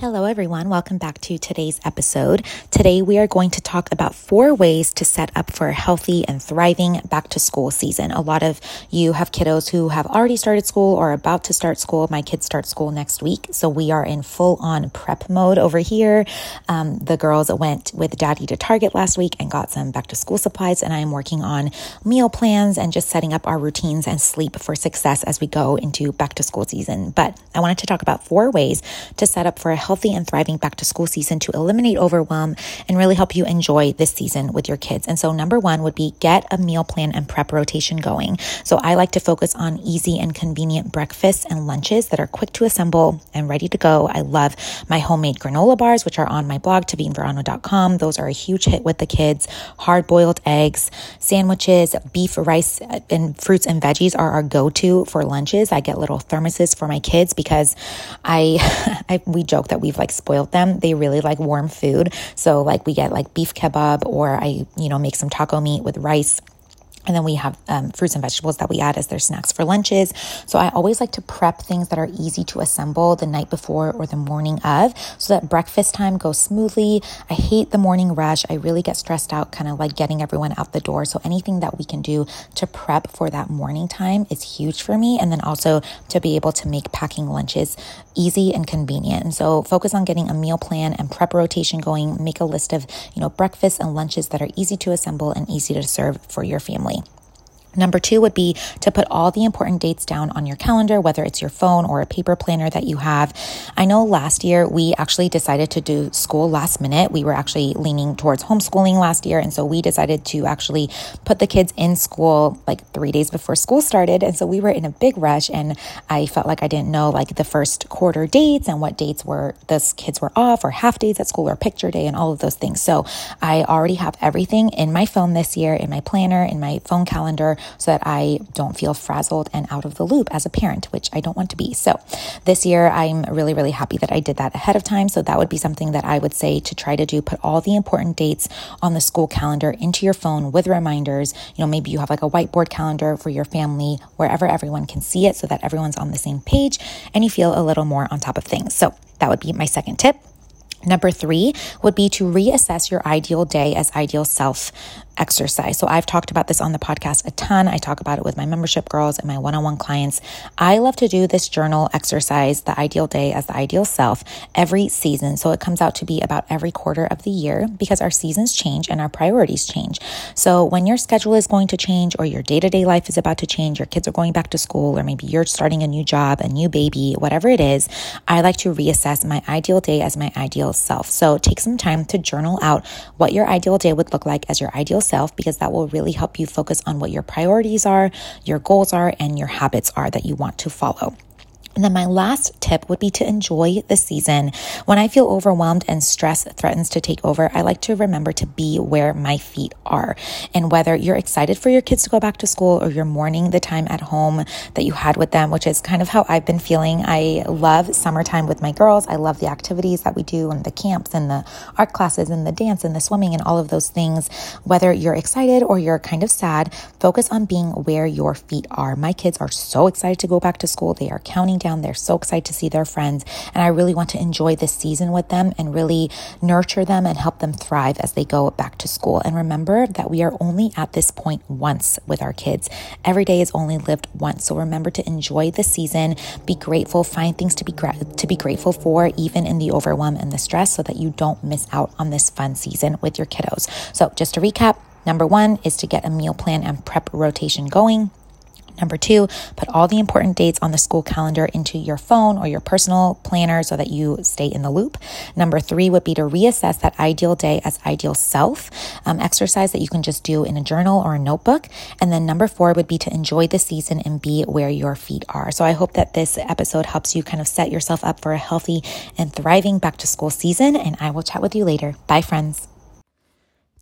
Hello, everyone. Welcome back to today's episode. Today, we are going to talk about four ways to set up for a healthy and thriving back to school season. A lot of you have kiddos who have already started school or about to start school. My kids start school next week. So we are in full on prep mode over here. Um, the girls went with daddy to Target last week and got some back to school supplies. And I am working on meal plans and just setting up our routines and sleep for success as we go into back to school season. But I wanted to talk about four ways to set up for a healthy and thriving back to school season to eliminate overwhelm and really help you enjoy this season with your kids. And so, number one would be get a meal plan and prep rotation going. So, I like to focus on easy and convenient breakfasts and lunches that are quick to assemble and ready to go. I love my homemade granola bars, which are on my blog, tavineverano.com. Those are a huge hit with the kids. Hard boiled eggs, sandwiches, beef, rice, and fruits and veggies are our go to for lunches. I get little thermoses for my kids because I, I we joke that we've like spoiled them. They really like warm food. So like we get like beef kebab or I, you know, make some taco meat with rice and then we have um, fruits and vegetables that we add as their snacks for lunches. So I always like to prep things that are easy to assemble the night before or the morning of so that breakfast time goes smoothly. I hate the morning rush. I really get stressed out, kind of like getting everyone out the door. So anything that we can do to prep for that morning time is huge for me. And then also to be able to make packing lunches easy and convenient. And so focus on getting a meal plan and prep rotation going. Make a list of, you know, breakfasts and lunches that are easy to assemble and easy to serve for your family. Number two would be to put all the important dates down on your calendar, whether it's your phone or a paper planner that you have. I know last year we actually decided to do school last minute. We were actually leaning towards homeschooling last year. And so we decided to actually put the kids in school like three days before school started. And so we were in a big rush and I felt like I didn't know like the first quarter dates and what dates were the kids were off or half days at school or picture day and all of those things. So I already have everything in my phone this year, in my planner, in my phone calendar so that I don't feel frazzled and out of the loop as a parent, which I don't want to be. So this year, I'm really, really happy that I did that ahead of time. So that would be something that I would say to try to do put all the important dates on the school calendar into your phone with reminders. You know, maybe you have like a whiteboard calendar for your family wherever everyone can see it so that everyone's on the same page and you feel a little more on top of things. So that would be my second tip. Number three would be to reassess your ideal day as ideal self exercise. So I've talked about this on the podcast a ton. I talk about it with my membership girls and my one on one clients. I love to do this journal exercise, the ideal day as the ideal self, every season. So it comes out to be about every quarter of the year because our seasons change and our priorities change. So when your schedule is going to change or your day to day life is about to change, your kids are going back to school, or maybe you're starting a new job, a new baby, whatever it is, I like to reassess my ideal day as my ideal self. So take some time to journal out what your ideal day would look like as your ideal yourself because that will really help you focus on what your priorities are, your goals are, and your habits are that you want to follow. And then my last tip would be to enjoy the season. When I feel overwhelmed and stress threatens to take over, I like to remember to be where my feet are. And whether you're excited for your kids to go back to school or you're mourning the time at home that you had with them, which is kind of how I've been feeling. I love summertime with my girls. I love the activities that we do and the camps and the art classes and the dance and the swimming and all of those things. Whether you're excited or you're kind of sad, focus on being where your feet are. My kids are so excited to go back to school. They are counting down. They're so excited to see their friends. And I really want to enjoy this season with them and really nurture them and help them thrive as they go back to school. And remember that we are only at this point once with our kids. Every day is only lived once. So remember to enjoy the season, be grateful, find things to be gra- to be grateful for even in the overwhelm and the stress so that you don't miss out on this fun season with your kiddos. So just to recap, Number one is to get a meal plan and prep rotation going. Number two, put all the important dates on the school calendar into your phone or your personal planner so that you stay in the loop. Number three would be to reassess that ideal day as ideal self um, exercise that you can just do in a journal or a notebook. And then number four would be to enjoy the season and be where your feet are. So I hope that this episode helps you kind of set yourself up for a healthy and thriving back to school season. And I will chat with you later. Bye, friends.